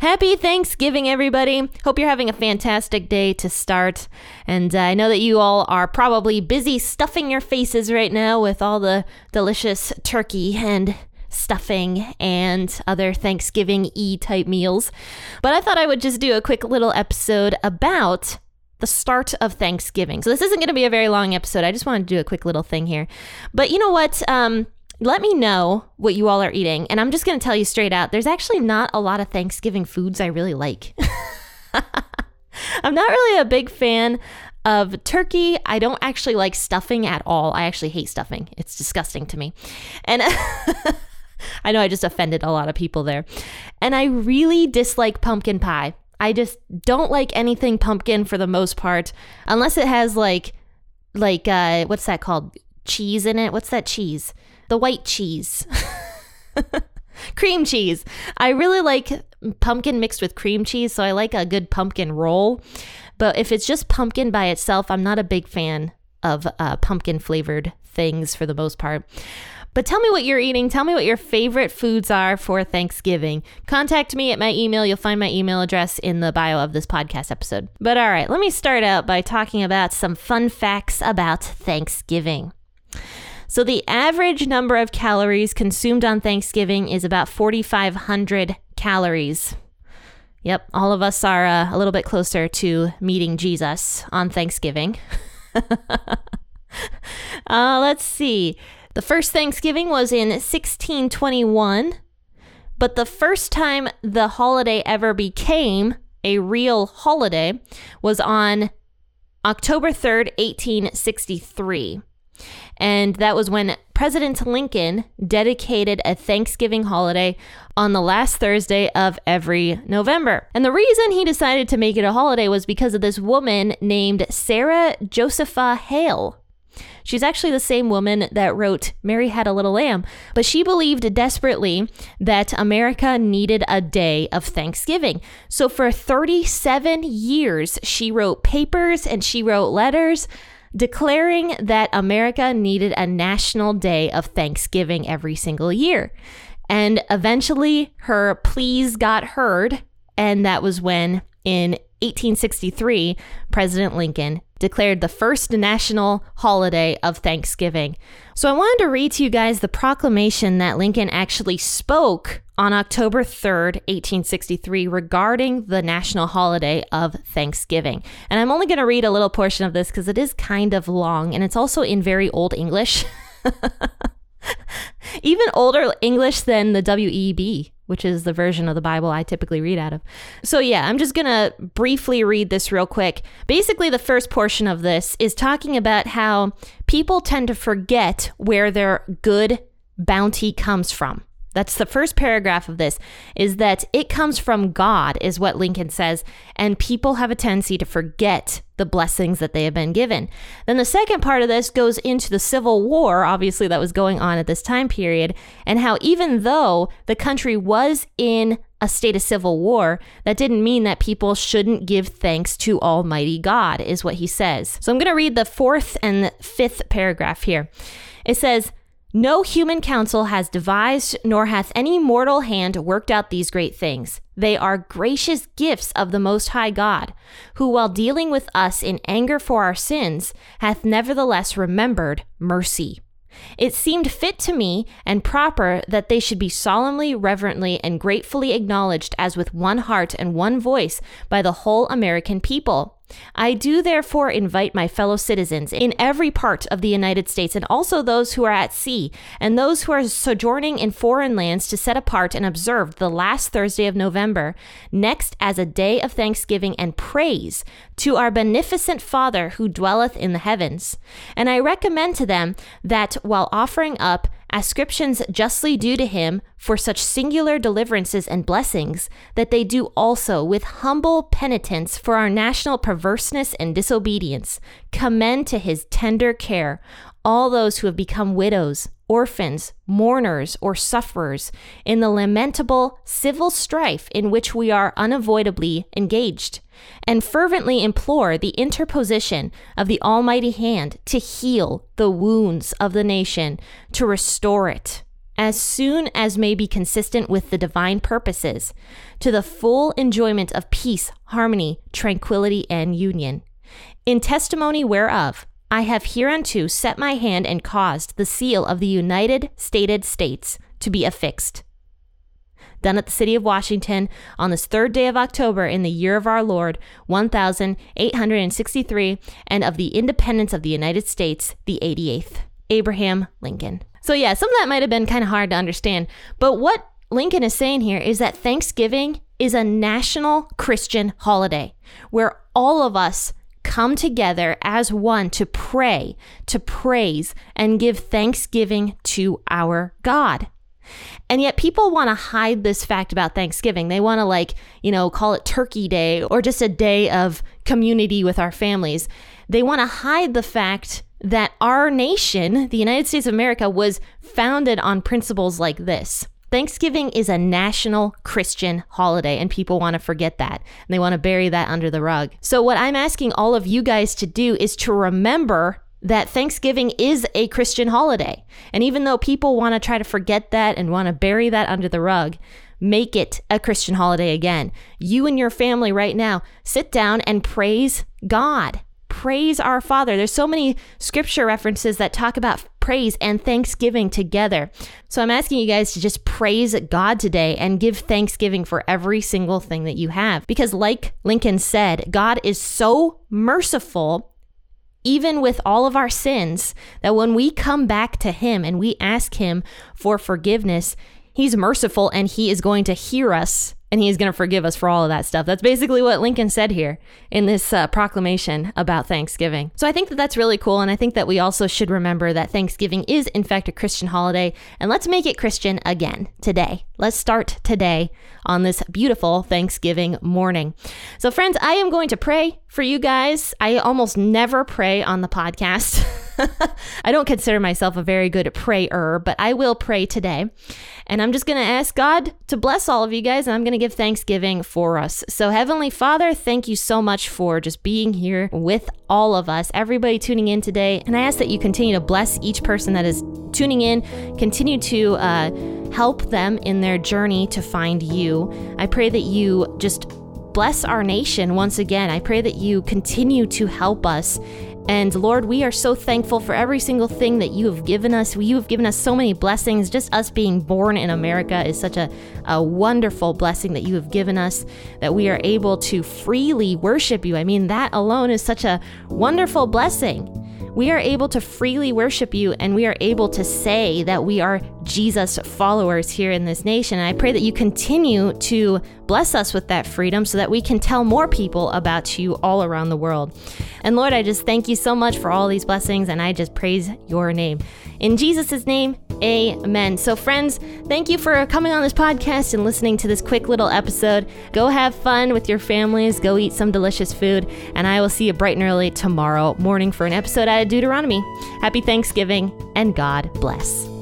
Happy Thanksgiving, everybody. Hope you're having a fantastic day to start. And uh, I know that you all are probably busy stuffing your faces right now with all the delicious turkey and stuffing and other Thanksgiving E type meals. But I thought I would just do a quick little episode about the start of Thanksgiving. So this isn't going to be a very long episode. I just wanted to do a quick little thing here. But you know what? Um, let me know what you all are eating. And I'm just going to tell you straight out there's actually not a lot of Thanksgiving foods I really like. I'm not really a big fan of turkey. I don't actually like stuffing at all. I actually hate stuffing, it's disgusting to me. And I know I just offended a lot of people there. And I really dislike pumpkin pie. I just don't like anything pumpkin for the most part, unless it has like, like, uh, what's that called? Cheese in it. What's that cheese? The white cheese. cream cheese. I really like pumpkin mixed with cream cheese, so I like a good pumpkin roll. But if it's just pumpkin by itself, I'm not a big fan of uh, pumpkin flavored things for the most part. But tell me what you're eating. Tell me what your favorite foods are for Thanksgiving. Contact me at my email. You'll find my email address in the bio of this podcast episode. But all right, let me start out by talking about some fun facts about Thanksgiving. So, the average number of calories consumed on Thanksgiving is about 4,500 calories. Yep, all of us are uh, a little bit closer to meeting Jesus on Thanksgiving. uh, let's see. The first Thanksgiving was in 1621, but the first time the holiday ever became a real holiday was on October 3rd, 1863. And that was when President Lincoln dedicated a Thanksgiving holiday on the last Thursday of every November. And the reason he decided to make it a holiday was because of this woman named Sarah Josepha Hale. She's actually the same woman that wrote Mary Had a Little Lamb, but she believed desperately that America needed a day of Thanksgiving. So for 37 years, she wrote papers and she wrote letters declaring that America needed a national day of Thanksgiving every single year. And eventually her pleas got heard, and that was when in 1863, President Lincoln declared the first national holiday of Thanksgiving. So I wanted to read to you guys the proclamation that Lincoln actually spoke on October 3rd, 1863, regarding the national holiday of Thanksgiving. And I'm only going to read a little portion of this because it is kind of long and it's also in very old English. Even older English than the WEB which is the version of the Bible I typically read out of. So, yeah, I'm just going to briefly read this real quick. Basically, the first portion of this is talking about how people tend to forget where their good bounty comes from. That's the first paragraph of this is that it comes from God, is what Lincoln says, and people have a tendency to forget the blessings that they have been given. Then the second part of this goes into the Civil War, obviously, that was going on at this time period, and how even though the country was in a state of civil war, that didn't mean that people shouldn't give thanks to Almighty God, is what he says. So I'm going to read the fourth and fifth paragraph here. It says, no human counsel has devised, nor hath any mortal hand worked out these great things. They are gracious gifts of the Most High God, who, while dealing with us in anger for our sins, hath nevertheless remembered mercy. It seemed fit to me and proper that they should be solemnly, reverently, and gratefully acknowledged as with one heart and one voice by the whole American people. I do therefore invite my fellow citizens in every part of the United States and also those who are at sea and those who are sojourning in foreign lands to set apart and observe the last Thursday of November next as a day of thanksgiving and praise to our beneficent Father who dwelleth in the heavens. And I recommend to them that while offering up ascriptions justly due to him for such singular deliverances and blessings, that they do also with humble penitence for our national perverseness and disobedience, commend to his tender care all those who have become widows, orphans, mourners, or sufferers in the lamentable civil strife in which we are unavoidably engaged, and fervently implore the interposition of the Almighty hand to heal the wounds of the nation, to restore it, as soon as may be consistent with the divine purposes, to the full enjoyment of peace, harmony, tranquility, and union. In testimony whereof, I have hereunto set my hand and caused the seal of the United Stated States to be affixed. Done at the city of Washington on this third day of October in the year of our Lord, 1863, and of the independence of the United States, the 88th. Abraham Lincoln. So, yeah, some of that might have been kind of hard to understand. But what Lincoln is saying here is that Thanksgiving is a national Christian holiday where all of us come together as one to pray, to praise, and give thanksgiving to our God. And yet people want to hide this fact about Thanksgiving. They want to, like, you know, call it Turkey Day or just a day of community with our families. They want to hide the fact that our nation, the United States of America, was founded on principles like this. Thanksgiving is a national Christian holiday, and people want to forget that. And they want to bury that under the rug. So, what I'm asking all of you guys to do is to remember that Thanksgiving is a Christian holiday. And even though people want to try to forget that and want to bury that under the rug, make it a Christian holiday again. You and your family right now sit down and praise God praise our Father. There's so many scripture references that talk about praise and thanksgiving together. So I'm asking you guys to just praise God today and give thanksgiving for every single thing that you have. Because, like Lincoln said, God is so merciful even with all of our sins, that when we come back to Him and we ask Him for forgiveness, He's merciful and He is going to hear us and he is going to forgive us for all of that stuff. That's basically what Lincoln said here in this uh, proclamation about Thanksgiving. So I think that that's really cool. And I think that we also should remember that Thanksgiving is, in fact, a Christian holiday. And let's make it Christian again today. Let's start today on this beautiful Thanksgiving morning. So, friends, I am going to pray for you guys. I almost never pray on the podcast. I don't consider myself a very good prayer, but I will pray today. And I'm just going to ask God to bless all of you guys, and I'm going to give thanksgiving for us. So, Heavenly Father, thank you so much for just being here with all of us, everybody tuning in today. And I ask that you continue to bless each person that is tuning in, continue to uh, help them in their journey to find you. I pray that you just bless our nation once again. I pray that you continue to help us and Lord, we are so thankful for every single thing that you have given us. You have given us so many blessings. Just us being born in America is such a, a wonderful blessing that you have given us, that we are able to freely worship you. I mean, that alone is such a wonderful blessing we are able to freely worship you and we are able to say that we are Jesus followers here in this nation. And I pray that you continue to bless us with that freedom so that we can tell more people about you all around the world. And Lord, I just thank you so much for all these blessings and I just praise your name. In Jesus' name, amen. So, friends, thank you for coming on this podcast and listening to this quick little episode. Go have fun with your families, go eat some delicious food, and I will see you bright and early tomorrow morning for an episode out of Deuteronomy. Happy Thanksgiving, and God bless.